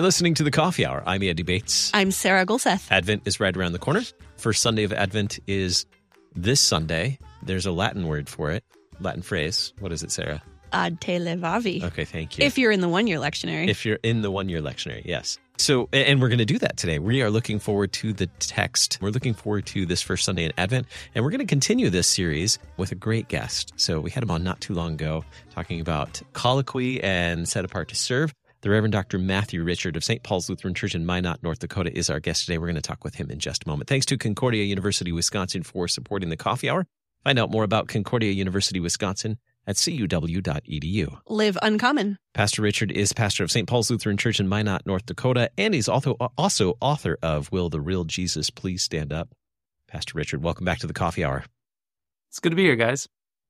You're listening to the Coffee Hour. I'm Andy Bates. I'm Sarah Gulseth. Advent is right around the corner. First Sunday of Advent is this Sunday. There's a Latin word for it, Latin phrase. What is it, Sarah? Ad te levavi. Okay, thank you. If you're in the one year lectionary. If you're in the one year lectionary, yes. So, and we're going to do that today. We are looking forward to the text. We're looking forward to this first Sunday in Advent, and we're going to continue this series with a great guest. So, we had him on not too long ago talking about colloquy and set apart to serve. The Reverend Dr. Matthew Richard of St. Paul's Lutheran Church in Minot, North Dakota, is our guest today. We're going to talk with him in just a moment. Thanks to Concordia University, Wisconsin for supporting the coffee hour. Find out more about Concordia University, Wisconsin at cuw.edu. Live uncommon. Pastor Richard is pastor of St. Paul's Lutheran Church in Minot, North Dakota, and he's also, also author of Will the Real Jesus Please Stand Up? Pastor Richard, welcome back to the coffee hour. It's good to be here, guys.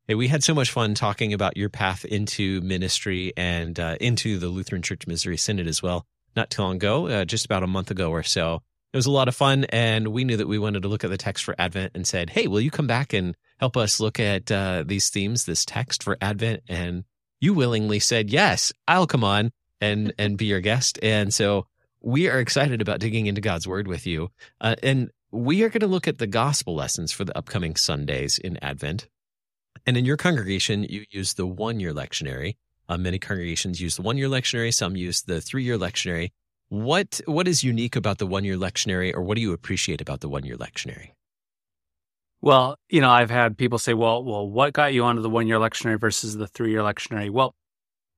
Hey, we had so much fun talking about your path into ministry and uh, into the Lutheran Church Missouri Synod as well, not too long ago, uh, just about a month ago or so. It was a lot of fun, and we knew that we wanted to look at the text for Advent and said, "Hey, will you come back and help us look at uh, these themes, this text for Advent?" And you willingly said, "Yes, I'll come on and and be your guest." And so we are excited about digging into God's Word with you, uh, and we are going to look at the gospel lessons for the upcoming Sundays in Advent. And in your congregation, you use the one year lectionary. Uh, many congregations use the one year lectionary, some use the three year lectionary. What what is unique about the one year lectionary, or what do you appreciate about the one year lectionary? Well, you know, I've had people say, "Well, well, what got you onto the one year lectionary versus the three year lectionary?" Well,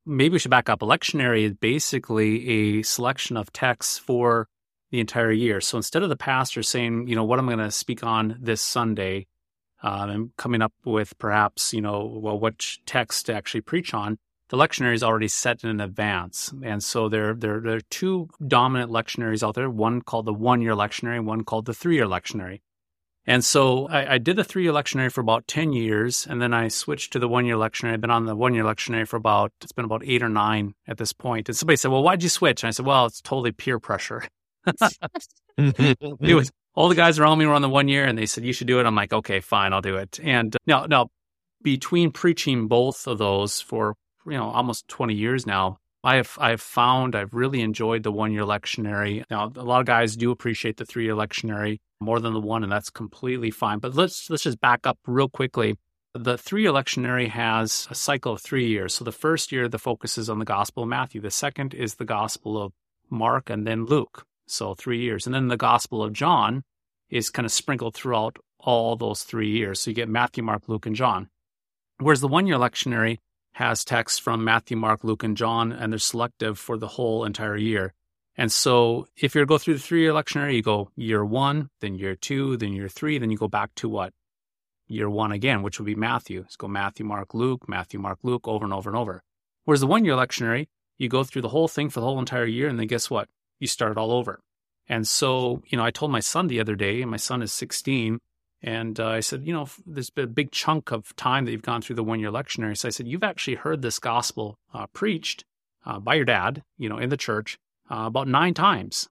maybe we should back up. A lectionary is basically a selection of texts for the entire year. So instead of the pastor saying, "You know, what I'm going to speak on this Sunday," um, and coming up with perhaps, you know, well, which text to actually preach on, the lectionary is already set in advance. And so there, there, there are two dominant lectionaries out there, one called the one year lectionary, one called the three year lectionary. And so I, I did the three year lectionary for about 10 years, and then I switched to the one year lectionary. I've been on the one year lectionary for about, it's been about eight or nine at this point. And somebody said, Well, why'd you switch? And I said, Well, it's totally peer pressure. it was all the guys around me were on the one year and they said, you should do it. I'm like, okay, fine, I'll do it. And uh, now, now between preaching both of those for, you know, almost 20 years now, I have, I've found I've really enjoyed the one year lectionary. Now, a lot of guys do appreciate the three year lectionary more than the one, and that's completely fine. But let's, let's just back up real quickly. The three lectionary has a cycle of three years. So the first year, the focus is on the Gospel of Matthew. The second is the Gospel of Mark and then Luke. So three years. And then the Gospel of John is kind of sprinkled throughout all those three years. So you get Matthew, Mark, Luke, and John. Whereas the one year lectionary has texts from Matthew, Mark, Luke, and John, and they're selective for the whole entire year. And so if to go through the three year lectionary, you go year one, then year two, then year three, then you go back to what? Year one again, which would be Matthew. So go Matthew, Mark, Luke, Matthew, Mark, Luke, over and over and over. Whereas the one year lectionary, you go through the whole thing for the whole entire year, and then guess what? You start all over. And so, you know, I told my son the other day, and my son is 16, and uh, I said, you know, there's been a big chunk of time that you've gone through the one year lectionary. So I said, you've actually heard this gospel uh, preached uh, by your dad, you know, in the church uh, about nine times.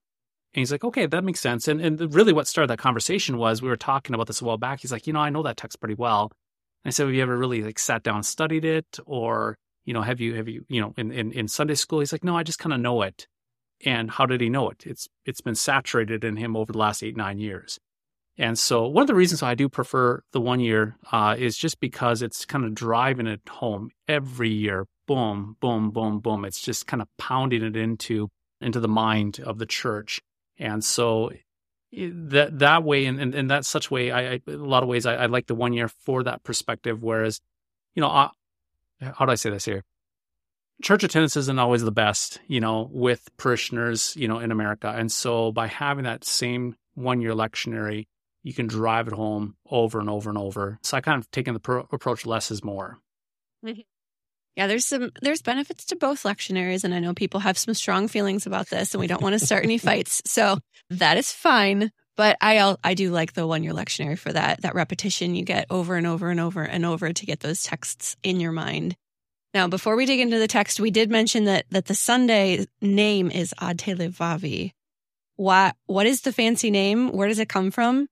And he's like, okay, that makes sense. And, and really what started that conversation was we were talking about this a while back. He's like, you know, I know that text pretty well. And I said, have you ever really like sat down and studied it? Or, you know, have you, have you, you know, in, in, in Sunday school? He's like, no, I just kind of know it. And how did he know it? It's it's been saturated in him over the last eight nine years. And so one of the reasons I do prefer the one year uh, is just because it's kind of driving it home every year. Boom, boom, boom, boom. It's just kind of pounding it into into the mind of the church. And so that that way, and in, in, that such way, I, I, a lot of ways I, I, like the one year for that perspective. Whereas, you know, I, how do I say this here? Church attendance isn't always the best, you know, with parishioners, you know, in America. And so by having that same one year lectionary, you can drive it home over and over and over. So I kind of taken the pro- approach less is more. Mm-hmm. Yeah, there's some there's benefits to both lectionaries, and I know people have some strong feelings about this, and we don't want to start any fights. So that is fine. But I I do like the one year lectionary for that that repetition you get over and over and over and over to get those texts in your mind. Now, before we dig into the text, we did mention that that the Sunday name is Ad Te Levavi. What what is the fancy name? Where does it come from?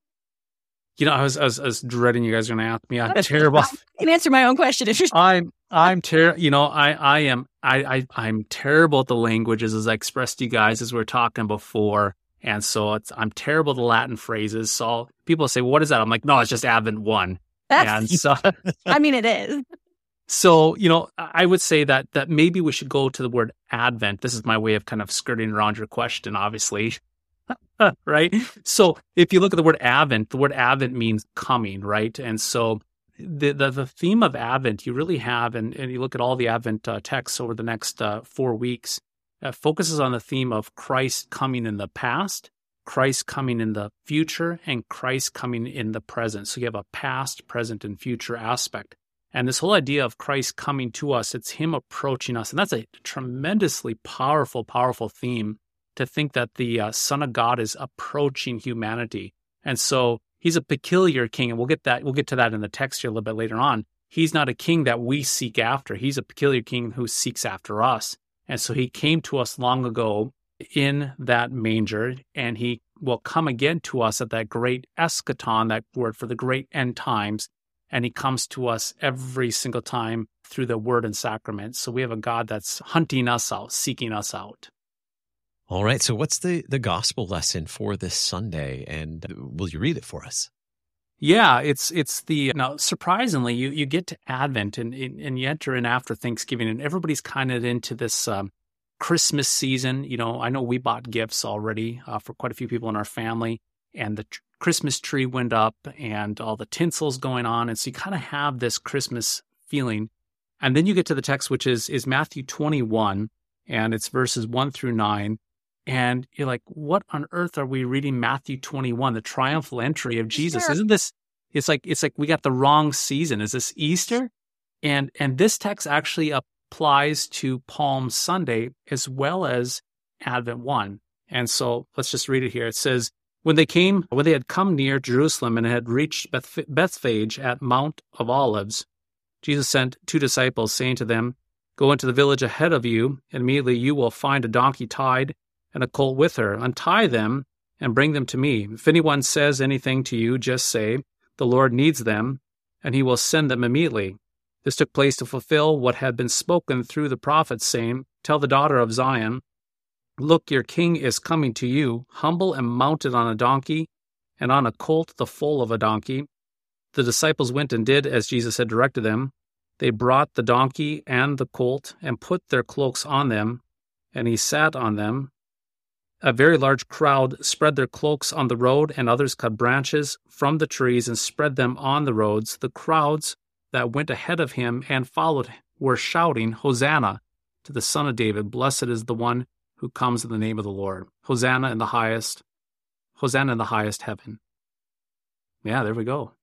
You know, I was I was, I was dreading you guys are going to ask me. I'm terrible. I can answer my own question if you're. I'm I'm ter- you know, I, I am, I, I, I'm terrible at the languages as I expressed to you guys as we are talking before. And so it's, I'm terrible at the Latin phrases. So people say, well, what is that? I'm like, no, it's just Advent one. That's, And so, I mean, it is. So, you know, I would say that, that maybe we should go to the word Advent. This is my way of kind of skirting around your question, obviously. right. So if you look at the word Advent, the word Advent means coming, right? And so the, the, the theme of Advent you really have, and, and you look at all the Advent uh, texts over the next uh, four weeks, uh, focuses on the theme of Christ coming in the past, Christ coming in the future, and Christ coming in the present. So you have a past, present, and future aspect. And this whole idea of Christ coming to us, it's Him approaching us. And that's a tremendously powerful, powerful theme to think that the uh, Son of God is approaching humanity. And so he's a peculiar king, and we'll get that we'll get to that in the text here a little bit later on. He's not a king that we seek after. He's a peculiar king who seeks after us. And so he came to us long ago in that manger, and he will come again to us at that great eschaton, that word for the great end times. And he comes to us every single time through the word and sacrament. So we have a God that's hunting us out, seeking us out. All right. So, what's the the gospel lesson for this Sunday, and will you read it for us? Yeah, it's it's the now surprisingly you you get to Advent and and you enter in after Thanksgiving and everybody's kind of into this um, Christmas season. You know, I know we bought gifts already uh, for quite a few people in our family, and the Christmas tree went up and all the tinsel's going on, and so you kind of have this Christmas feeling. And then you get to the text, which is is Matthew twenty one, and it's verses one through nine. And you're like, what on earth are we reading Matthew 21, the triumphal entry of Jesus? Sure. Isn't this it's like it's like we got the wrong season. Is this Easter? And and this text actually applies to Palm Sunday as well as Advent 1. And so let's just read it here. It says, when they came, when they had come near Jerusalem and had reached Beth- Bethphage at Mount of Olives, Jesus sent two disciples, saying to them, Go into the village ahead of you, and immediately you will find a donkey tied and a colt with her. Untie them and bring them to me. If anyone says anything to you, just say, The Lord needs them, and he will send them immediately. This took place to fulfill what had been spoken through the prophets, saying, Tell the daughter of Zion, Look, your king is coming to you, humble and mounted on a donkey, and on a colt the foal of a donkey. The disciples went and did as Jesus had directed them. They brought the donkey and the colt and put their cloaks on them, and he sat on them. A very large crowd spread their cloaks on the road, and others cut branches from the trees and spread them on the roads. The crowds that went ahead of him and followed were shouting, Hosanna to the Son of David. Blessed is the one who comes in the name of the Lord. Hosanna in the highest. Hosanna in the highest heaven. Yeah, there we go.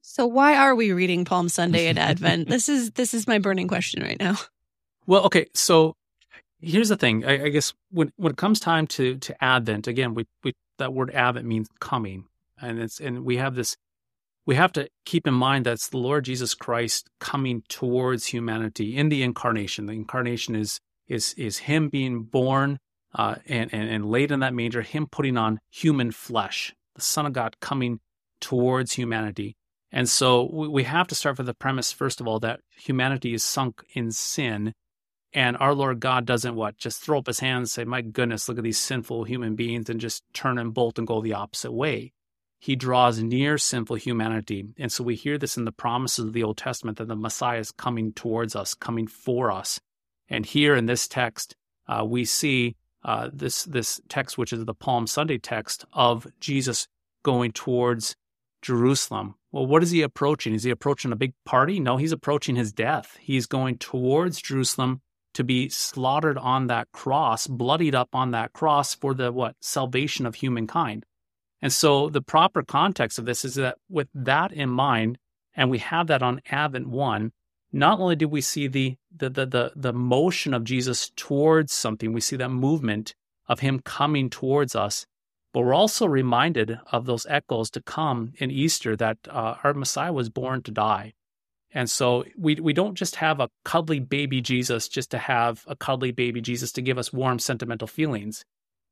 So why are we reading Palm Sunday at Advent? this is this is my burning question right now. Well, okay, so here's the thing. I, I, guess when when it comes time to to Advent, again, we, we that word Advent means coming, and it's and we have this. We have to keep in mind that it's the Lord Jesus Christ coming towards humanity in the incarnation. The incarnation is is is Him being born uh, and, and and laid in that manger, Him putting on human flesh, the Son of God coming towards humanity. And so we have to start with the premise, first of all, that humanity is sunk in sin and our Lord God doesn't what? Just throw up his hands and say, My goodness, look at these sinful human beings and just turn and bolt and go the opposite way. He draws near sinful humanity. And so we hear this in the promises of the Old Testament that the Messiah is coming towards us, coming for us. And here in this text, uh, we see uh, this this text, which is the Palm Sunday text of Jesus going towards Jerusalem. Well, what is he approaching? Is he approaching a big party? No, he's approaching his death. He's going towards Jerusalem to be slaughtered on that cross, bloodied up on that cross for the what? Salvation of humankind. And so the proper context of this is that with that in mind, and we have that on Advent 1, not only do we see the the the the, the motion of Jesus towards something, we see that movement of him coming towards us, but we're also reminded of those echoes to come in Easter that uh, our Messiah was born to die. And so we we don't just have a cuddly baby Jesus just to have a cuddly baby Jesus to give us warm sentimental feelings.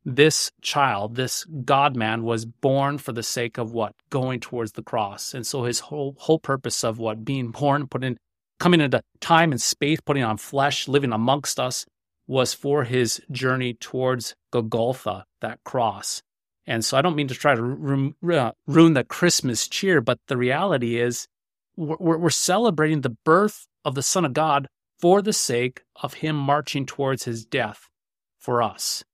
This child, this God man was born for the sake of what? Going towards the cross. And so his whole whole purpose of what being born, put in coming into time and space, putting on flesh, living amongst us, was for his journey towards Golgotha, that cross. And so I don't mean to try to ru- uh, ruin the Christmas cheer, but the reality is we're celebrating the birth of the Son of God for the sake of him marching towards his death for us.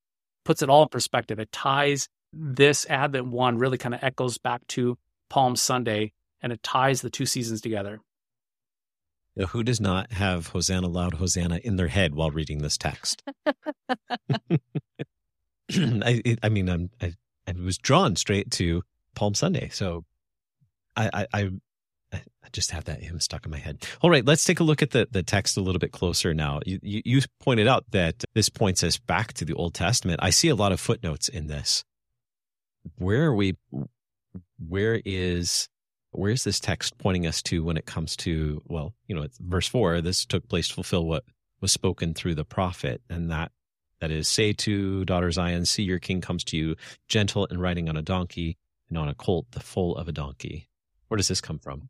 Puts it all in perspective. It ties this Advent one really kind of echoes back to Palm Sunday and it ties the two seasons together. Now, who does not have Hosanna Loud Hosanna in their head while reading this text? I, I mean, I'm, I, I was drawn straight to Palm Sunday. So I, I, I just have that hymn stuck in my head. All right, let's take a look at the, the text a little bit closer now. You, you, you pointed out that this points us back to the Old Testament. I see a lot of footnotes in this. Where are we? Where is where's this text pointing us to when it comes to well you know verse 4 this took place to fulfill what was spoken through the prophet and that that is say to daughter zion see your king comes to you gentle and riding on a donkey and on a colt the foal of a donkey. Where does this come from?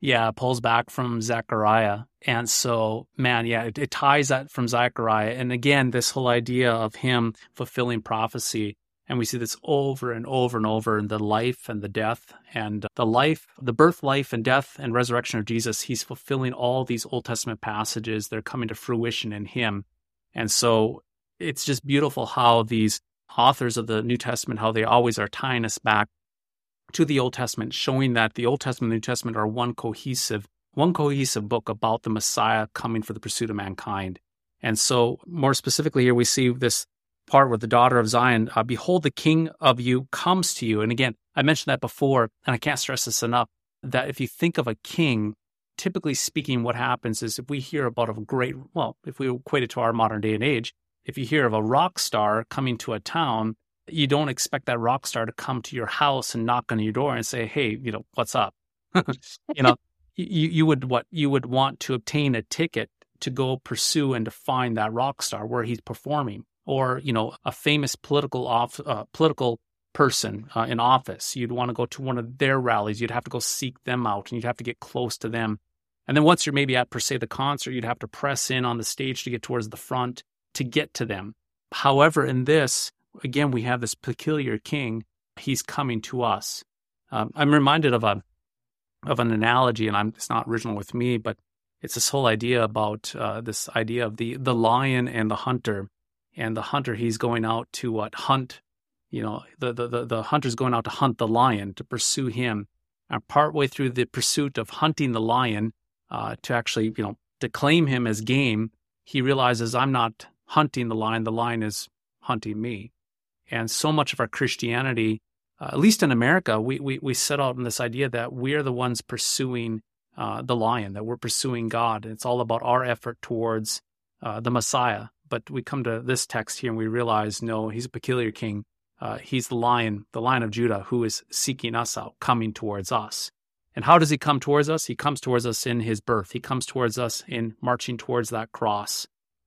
Yeah pulls back from zechariah. And so man yeah it, it ties that from zechariah. And again this whole idea of him fulfilling prophecy and we see this over and over and over in the life and the death and the life, the birth, life, and death and resurrection of Jesus. He's fulfilling all these Old Testament passages. They're coming to fruition in him. And so it's just beautiful how these authors of the New Testament, how they always are tying us back to the Old Testament, showing that the Old Testament and the New Testament are one cohesive, one cohesive book about the Messiah coming for the pursuit of mankind. And so, more specifically, here we see this part where the daughter of Zion, uh, behold, the king of you comes to you. And again, I mentioned that before, and I can't stress this enough that if you think of a king, typically speaking, what happens is if we hear about a great, well, if we equate it to our modern day and age, if you hear of a rock star coming to a town, you don't expect that rock star to come to your house and knock on your door and say, "Hey, you know, what's up?" you know, you you would what you would want to obtain a ticket to go pursue and to find that rock star where he's performing or you know a famous political off uh, political person uh, in office. You'd want to go to one of their rallies. You'd have to go seek them out and you'd have to get close to them. And then once you're maybe at per se the concert you'd have to press in on the stage to get towards the front to get to them. However in this again we have this peculiar king. He's coming to us. Um, i'm reminded of a of an analogy and I'm, it's not original with me but it's this whole idea about uh, this idea of the the lion and the hunter and the hunter he's going out to what hunt you know the, the the the hunter's going out to hunt the lion to pursue him. And partway through the pursuit of hunting the lion uh, to actually you know to claim him as game he realizes i'm not hunting the lion the lion is hunting me. And so much of our christianity uh, at least in america we, we we set out in this idea that we're the ones pursuing uh, the lion that we're pursuing god. It's all about our effort towards uh, the messiah but we come to this text here and we realize, no, he's a peculiar king. Uh, he's the lion, the lion of Judah, who is seeking us out, coming towards us. And how does he come towards us? He comes towards us in his birth. He comes towards us in marching towards that cross,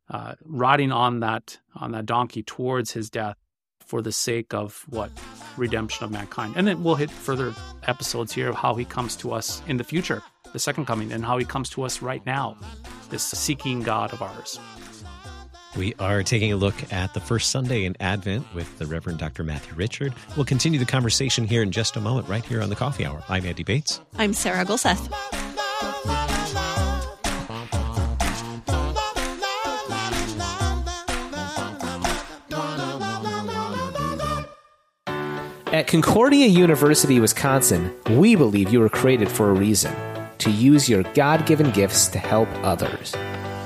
uh, riding on that on that donkey towards his death for the sake of what redemption of mankind. And then we'll hit further episodes here of how he comes to us in the future, the second coming, and how he comes to us right now, this seeking God of ours. We are taking a look at the first Sunday in Advent with the Reverend Dr. Matthew Richard. We'll continue the conversation here in just a moment, right here on the Coffee Hour. I'm Andy Bates. I'm Sarah Gulseth. At Concordia University, Wisconsin, we believe you were created for a reason to use your God given gifts to help others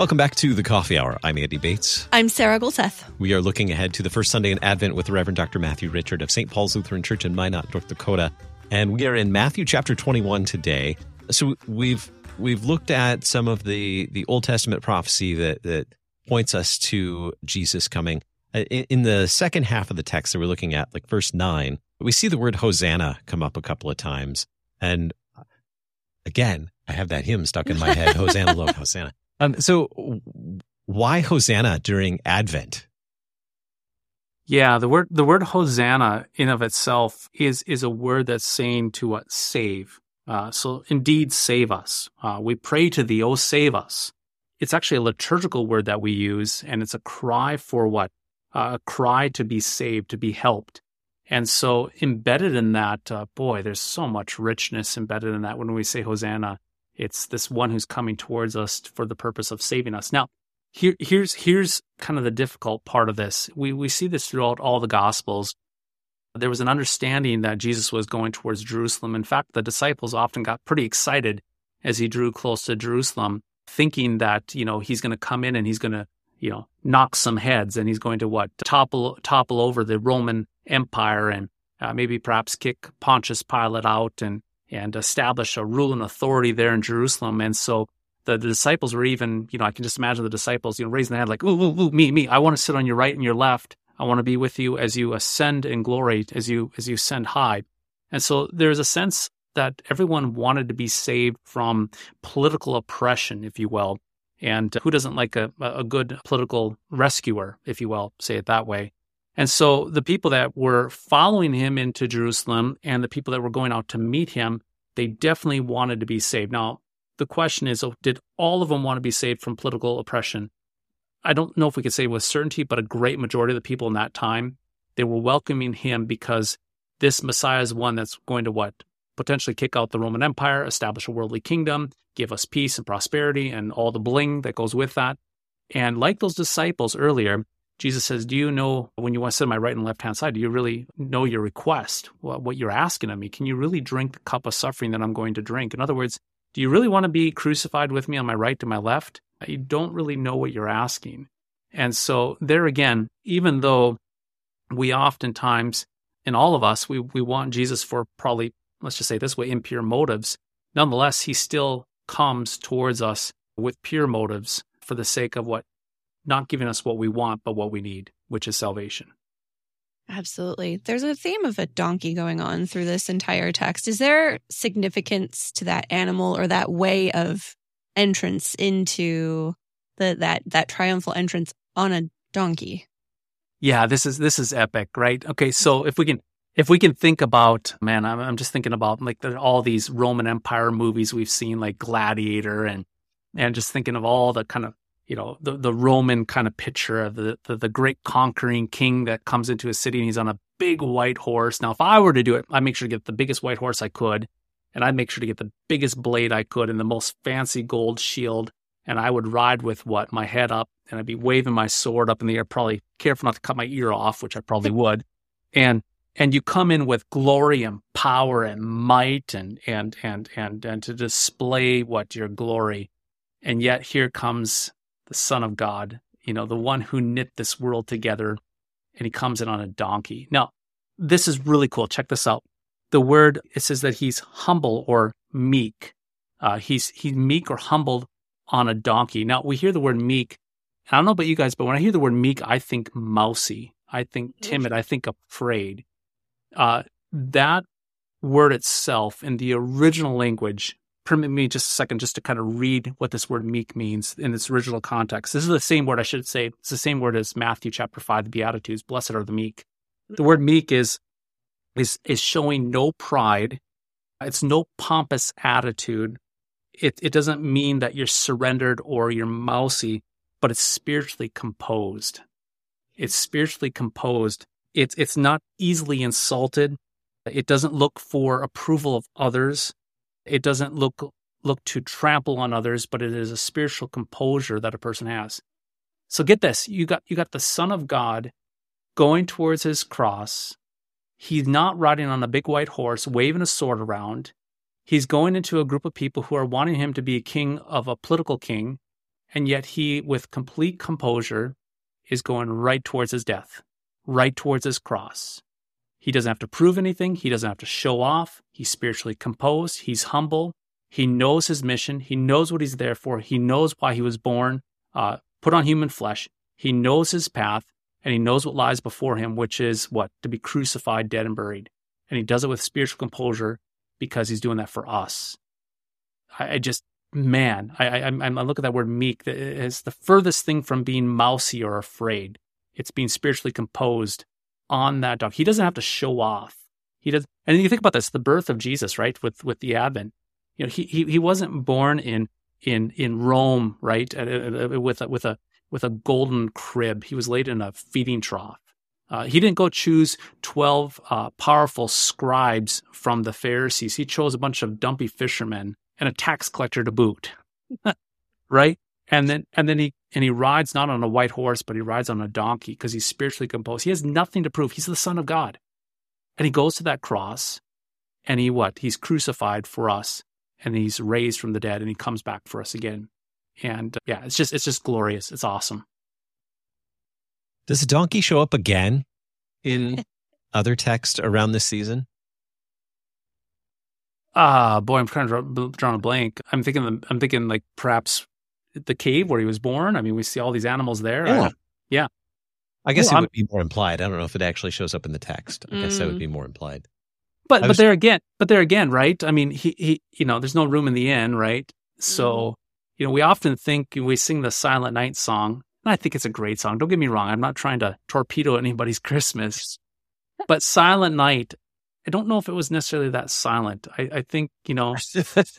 Welcome back to the Coffee Hour. I'm Andy Bates. I'm Sarah Gulseth. We are looking ahead to the first Sunday in Advent with the Reverend Dr. Matthew Richard of St. Paul's Lutheran Church in Minot, North Dakota. And we are in Matthew chapter 21 today. So we've we've looked at some of the the Old Testament prophecy that that points us to Jesus coming. Uh, in, in the second half of the text that we're looking at, like verse nine, we see the word Hosanna come up a couple of times, and again, I have that hymn stuck in my head: Hosanna, Lord, Hosanna. Um, so why Hosanna during Advent? Yeah, the word the word Hosanna in of itself is is a word that's saying to what save. Uh, so indeed, save us. Uh, we pray to thee, oh save us. It's actually a liturgical word that we use, and it's a cry for what? Uh, a cry to be saved, to be helped. And so embedded in that, uh, boy, there's so much richness embedded in that. When we say Hosanna, it's this one who's coming towards us for the purpose of saving us. Now, here, here's here's kind of the difficult part of this. We we see this throughout all the Gospels. There was an understanding that Jesus was going towards Jerusalem. In fact, the disciples often got pretty excited as he drew close to Jerusalem, thinking that you know he's going to come in and he's going to you know knock some heads and he's going to what topple topple over the Roman Empire and uh, maybe perhaps kick Pontius Pilate out and and establish a rule and authority there in Jerusalem. And so the, the, disciples were even, you know, I can just imagine the disciples, you know, raising their hand like, ooh, ooh, ooh, me, me. I want to sit on your right and your left. I want to be with you as you ascend in glory, as you as you ascend high. And so there's a sense that everyone wanted to be saved from political oppression, if you will. And who doesn't like a, a good political rescuer, if you will, say it that way. And so the people that were following him into Jerusalem and the people that were going out to meet him, they definitely wanted to be saved. Now, the question is oh, did all of them want to be saved from political oppression? I don't know if we could say with certainty, but a great majority of the people in that time, they were welcoming him because this Messiah is one that's going to what? Potentially kick out the Roman Empire, establish a worldly kingdom, give us peace and prosperity and all the bling that goes with that. And like those disciples earlier, Jesus says, Do you know when you want to sit on my right and left hand side, do you really know your request, what you're asking of me? Can you really drink the cup of suffering that I'm going to drink? In other words, do you really want to be crucified with me on my right to my left? You don't really know what you're asking. And so, there again, even though we oftentimes, in all of us, we, we want Jesus for probably, let's just say this way, impure motives, nonetheless, he still comes towards us with pure motives for the sake of what? Not giving us what we want, but what we need, which is salvation. Absolutely. There's a theme of a donkey going on through this entire text. Is there significance to that animal or that way of entrance into the that that triumphal entrance on a donkey? Yeah, this is this is epic, right? Okay, so if we can if we can think about man, I'm, I'm just thinking about like the, all these Roman Empire movies we've seen, like Gladiator, and and just thinking of all the kind of you know the the Roman kind of picture of the, the, the great conquering king that comes into a city and he's on a big white horse. Now, if I were to do it, I'd make sure to get the biggest white horse I could, and I'd make sure to get the biggest blade I could and the most fancy gold shield. And I would ride with what my head up, and I'd be waving my sword up in the air, probably careful not to cut my ear off, which I probably would. And and you come in with glory and power and might and and and and and to display what your glory. And yet here comes the Son of God, you know, the one who knit this world together, and he comes in on a donkey. Now, this is really cool. Check this out. The word it says that he's humble or meek. Uh, he's he's meek or humbled on a donkey. Now we hear the word meek. I don't know about you guys, but when I hear the word meek, I think mousy. I think timid. I think afraid. Uh, that word itself in the original language permit me just a second just to kind of read what this word meek means in its original context. This is the same word, I should say. It's the same word as Matthew chapter 5, the Beatitudes. Blessed are the meek. The word meek is, is, is showing no pride. It's no pompous attitude. It, it doesn't mean that you're surrendered or you're mousy, but it's spiritually composed. It's spiritually composed. It's, it's not easily insulted. It doesn't look for approval of others. It doesn't look look to trample on others, but it is a spiritual composure that a person has. So get this, you got you got the Son of God going towards his cross. He's not riding on a big white horse, waving a sword around. He's going into a group of people who are wanting him to be a king of a political king, and yet he, with complete composure, is going right towards his death, right towards his cross. He doesn't have to prove anything. He doesn't have to show off. He's spiritually composed. He's humble. He knows his mission. He knows what he's there for. He knows why he was born, uh, put on human flesh. He knows his path and he knows what lies before him, which is what? To be crucified, dead, and buried. And he does it with spiritual composure because he's doing that for us. I, I just, man, I, I, I, look at that word meek. It's the furthest thing from being mousy or afraid. It's being spiritually composed on that dog. He doesn't have to show off. He does, and you think about this: the birth of Jesus, right? With with the Advent, you know, he he, he wasn't born in in in Rome, right? With a, with a with a golden crib. He was laid in a feeding trough. Uh, he didn't go choose 12 uh, powerful scribes from the Pharisees. He chose a bunch of dumpy fishermen and a tax collector to boot. right? And then, and then he, and he rides not on a white horse, but he rides on a donkey because he's spiritually composed. He has nothing to prove. He's the son of God. And he goes to that cross and he what? He's crucified for us and he's raised from the dead and he comes back for us again. And uh, yeah, it's just, it's just glorious. It's awesome. Does a donkey show up again in other text around this season? Ah, uh, boy, I'm kind of drawing a blank. I'm thinking, I'm thinking like perhaps the cave where he was born. I mean, we see all these animals there. Yeah. I, yeah. I guess well, it I'm, would be more implied. I don't know if it actually shows up in the text. I mm. guess that would mm. be more implied. But was, but there again, but there again, right? I mean, he he, you know, there's no room in the inn, right? So, mm. you know, we often think we sing the Silent Night song, and I think it's a great song. Don't get me wrong. I'm not trying to torpedo anybody's Christmas, but Silent Night. I don't know if it was necessarily that silent. I, I think you know,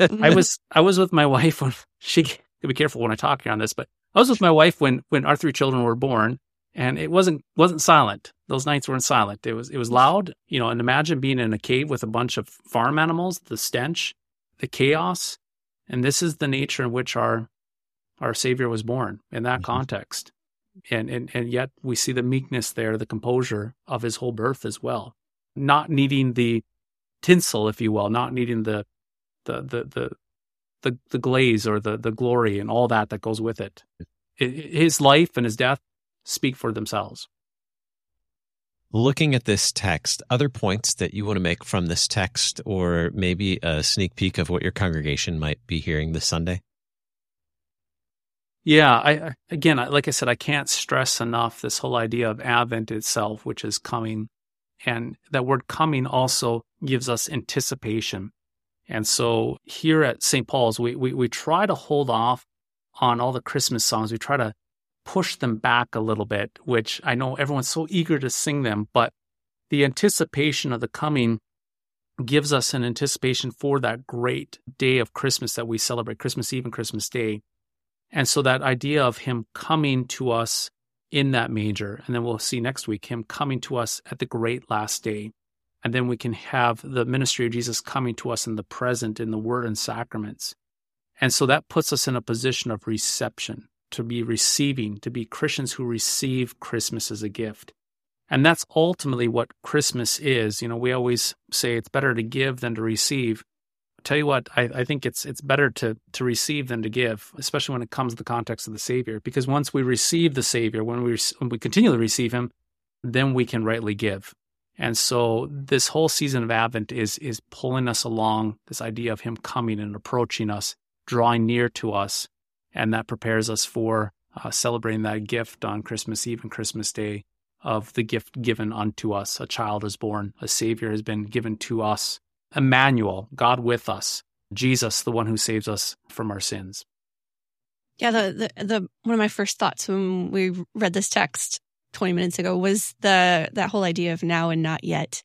I was I was with my wife when she. Be careful when I talk here on this, but I was with my wife when when our three children were born, and it wasn't wasn't silent. Those nights weren't silent. It was it was loud, you know. And imagine being in a cave with a bunch of farm animals, the stench, the chaos, and this is the nature in which our our Savior was born in that mm-hmm. context. And, and and yet we see the meekness there, the composure of his whole birth as well, not needing the tinsel, if you will, not needing the the the the the, the glaze or the the glory and all that that goes with it. his life and his death speak for themselves. Looking at this text, other points that you want to make from this text, or maybe a sneak peek of what your congregation might be hearing this Sunday? Yeah, I again, like I said, I can't stress enough this whole idea of Advent itself, which is coming, and that word "coming" also gives us anticipation. And so here at St. Paul's, we, we we try to hold off on all the Christmas songs. We try to push them back a little bit, which I know everyone's so eager to sing them, but the anticipation of the coming gives us an anticipation for that great day of Christmas that we celebrate, Christmas Eve and Christmas Day. And so that idea of him coming to us in that manger, and then we'll see next week him coming to us at the great last day. And then we can have the ministry of Jesus coming to us in the present, in the word and sacraments. And so that puts us in a position of reception to be receiving, to be Christians who receive Christmas as a gift. And that's ultimately what Christmas is. You know, we always say it's better to give than to receive. I'll tell you what, I, I think it's it's better to to receive than to give, especially when it comes to the context of the Savior. Because once we receive the Savior, when we when we continually receive Him, then we can rightly give. And so this whole season of Advent is is pulling us along this idea of Him coming and approaching us, drawing near to us, and that prepares us for uh, celebrating that gift on Christmas Eve and Christmas Day of the gift given unto us. A child is born, a Savior has been given to us. Emmanuel, God with us, Jesus, the one who saves us from our sins. Yeah, the, the, the one of my first thoughts when we read this text 20 minutes ago was the that whole idea of now and not yet.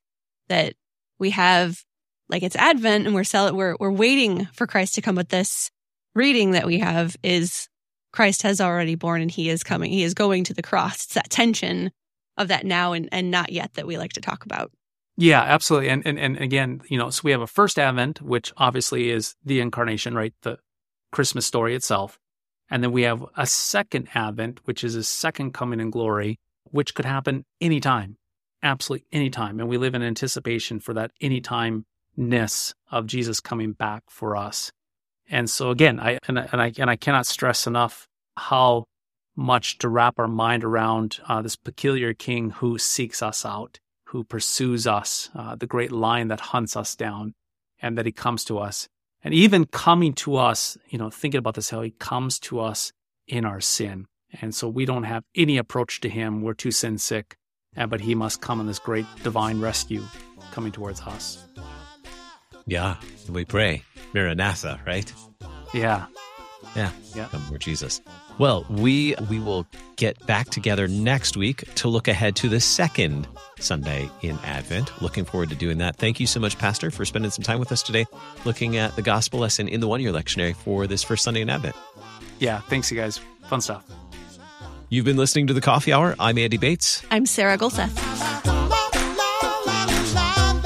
That we have like it's Advent and we're sell- we're we're waiting for Christ to come with this reading that we have is Christ has already born and he is coming. He is going to the cross. It's that tension of that now and, and not yet that we like to talk about. Yeah, absolutely. And, and and again, you know, so we have a first advent, which obviously is the incarnation, right? The Christmas story itself. And then we have a second advent, which is a second coming in glory, which could happen anytime. Absolutely anytime. And we live in anticipation for that anytime ness of Jesus coming back for us. And so again, I and, and I and I cannot stress enough how much to wrap our mind around uh, this peculiar King who seeks us out, who pursues us, uh, the great lion that hunts us down, and that he comes to us And even coming to us, you know, thinking about this, how he comes to us in our sin. And so we don't have any approach to him. We're too sin sick, uh, but he must come in this great divine rescue coming towards us. Yeah, we pray. Maranatha, right? Yeah. Yeah. Yeah. Come, Lord Jesus. Well, we we will get back together next week to look ahead to the second Sunday in Advent. Looking forward to doing that. Thank you so much, Pastor, for spending some time with us today, looking at the gospel lesson in the one year lectionary for this first Sunday in Advent. Yeah. Thanks, you guys. Fun stuff. You've been listening to the Coffee Hour. I'm Andy Bates. I'm Sarah Gulseth.